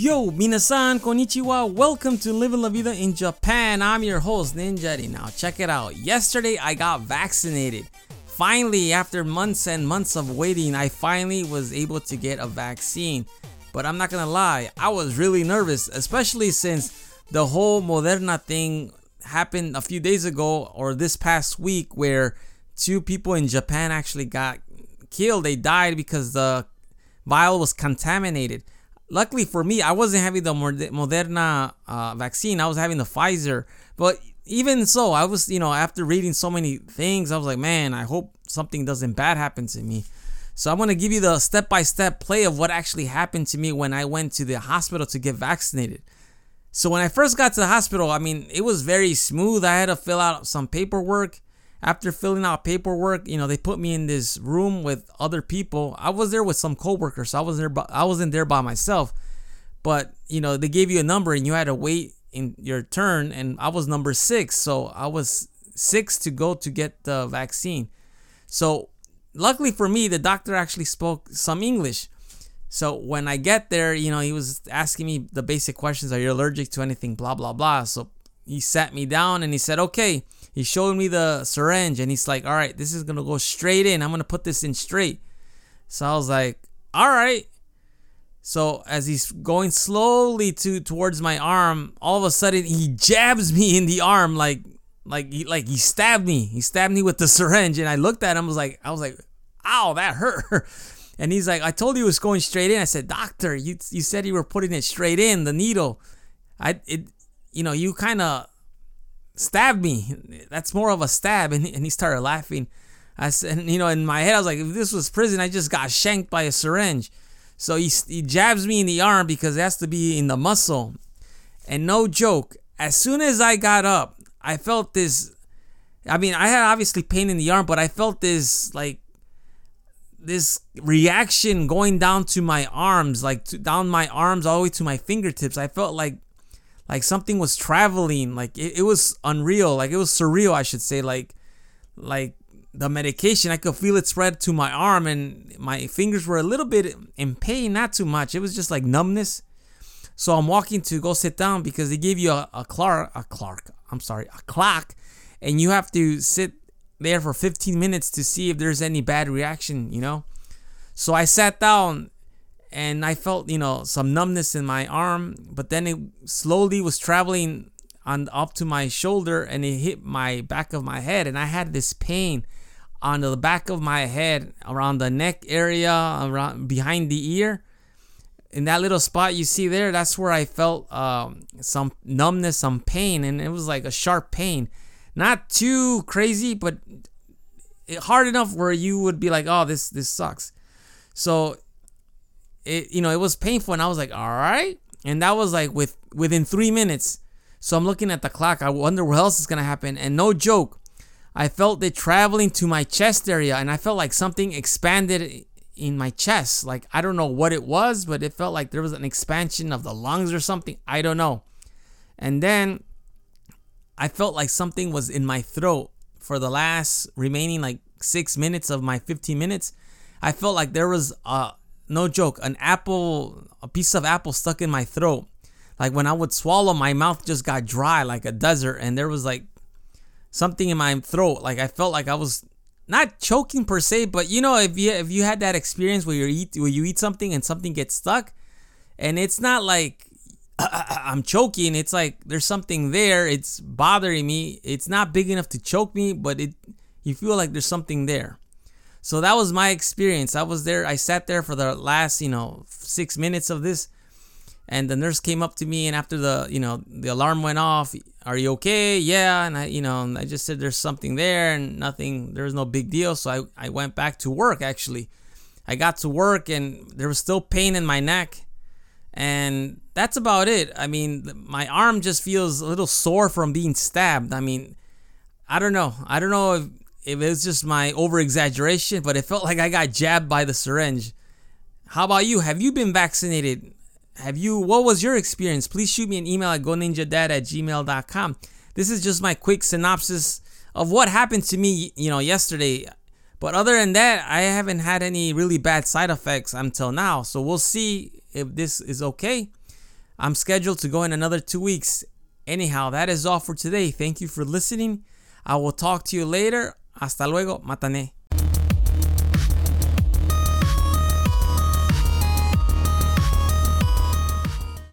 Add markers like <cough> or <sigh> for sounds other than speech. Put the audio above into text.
Yo, minasan, konnichiwa. Welcome to Living La Vida in Japan. I'm your host, Ninja. Now, check it out. Yesterday, I got vaccinated. Finally, after months and months of waiting, I finally was able to get a vaccine. But I'm not gonna lie, I was really nervous, especially since the whole Moderna thing happened a few days ago or this past week where two people in Japan actually got killed. They died because the vial was contaminated luckily for me, I wasn't having the Moderna uh, vaccine. I was having the Pfizer. But even so, I was, you know, after reading so many things, I was like, man, I hope something doesn't bad happen to me. So I'm gonna give you the step-by-step play of what actually happened to me when I went to the hospital to get vaccinated. So when I first got to the hospital, I mean, it was very smooth. I had to fill out some paperwork after filling out paperwork, you know, they put me in this room with other people. I was there with some coworkers. So I was there, I wasn't there by myself. But you know, they gave you a number and you had to wait in your turn. And I was number six, so I was six to go to get the vaccine. So luckily for me, the doctor actually spoke some English. So when I get there, you know, he was asking me the basic questions: Are you allergic to anything? Blah blah blah. So he sat me down and he said, "Okay." He showed me the syringe and he's like, all right, this is gonna go straight in. I'm gonna put this in straight. So I was like, all right. So as he's going slowly to towards my arm, all of a sudden he jabs me in the arm like like he like he stabbed me. He stabbed me with the syringe and I looked at him was like I was like, "Ow, that hurt." <laughs> And he's like, "I told you it was going straight in." I said, "Doctor, you you said you were putting it straight in the needle." I it you know, you kind of stabbed me. That's more of a stab. And, and he started laughing. I said, you know, in my head, I was like, if this was prison, I just got shanked by a syringe. So he, he jabs me in the arm because it has to be in the muscle. And no joke, as soon as I got up, I felt this. I mean, I had obviously pain in the arm, but I felt this like this reaction going down to my arms, like to, down my arms all the way to my fingertips. I felt like like something was traveling like it, it was unreal like it was surreal i should say like like the medication i could feel it spread to my arm and my fingers were a little bit in pain not too much it was just like numbness. So i'm walking to go sit down because they give you a, a clark a clark i'm sorry a clock and you have to sit there for 15 minutes to see if there's any bad reaction you know? So i sat down and I felt you know some numbness in my arm, but then it slowly was traveling on up to my shoulder and it hit my back of my head, and I had this pain on the back of my head around the neck area, around behind the ear. In that little spot you see there, that's where I felt um, some numbness, some pain, and it was like a sharp pain. Not too crazy, but hard enough where you would be like, "Oh, this this sucks." So it you know it was painful and i was like all right. And that was like with within three minutes. So i'm looking at the clock. I wonder what else is gonna happen. And no joke i felt it traveling to my chest area and i felt like something expanded in my chest. Like i don't know what it was but it felt like there was an expansion of the lungs or something. I don't know. And then i felt like something was in my throat for the last remaining like six minutes of my 15 minutes. I felt like there was a no joke, an apple, a piece of apple stuck in my throat. Like when I would swallow, my mouth just got dry like a desert, and there was like something in my throat. Like I felt like I was not choking per se, but you know, if you if you had that experience where you eat where you eat something and something gets stuck, and it's not like <clears throat> I'm choking. It's like there's something there. It's bothering me. It's not big enough to choke me, but it you feel like there's something there. So that was my experience. I was there. I sat there for the last, you know, six minutes of this, and the nurse came up to me, and after the, you know, the alarm went off. Are you okay? Yeah, and I, you know, I just said there's something there, and nothing. There was no big deal. So I, I went back to work. Actually, I got to work, and there was still pain in my neck, and that's about it. I mean, my arm just feels a little sore from being stabbed. I mean, I don't know. I don't know if it was just my over exaggeration, but it felt like I got jabbed by the syringe. How about you? Have you been vaccinated? Have you, what was your experience? Please shoot me an email at goninjadad at gmail.com. This is just my quick synopsis of what happened to me, you know, yesterday. But other than that, I haven't had any really bad side effects until now. So we'll see if this is okay. I'm scheduled to go in another two weeks. Anyhow, that is all for today. Thank you for listening. I will talk to you later. Hasta luego. Matane.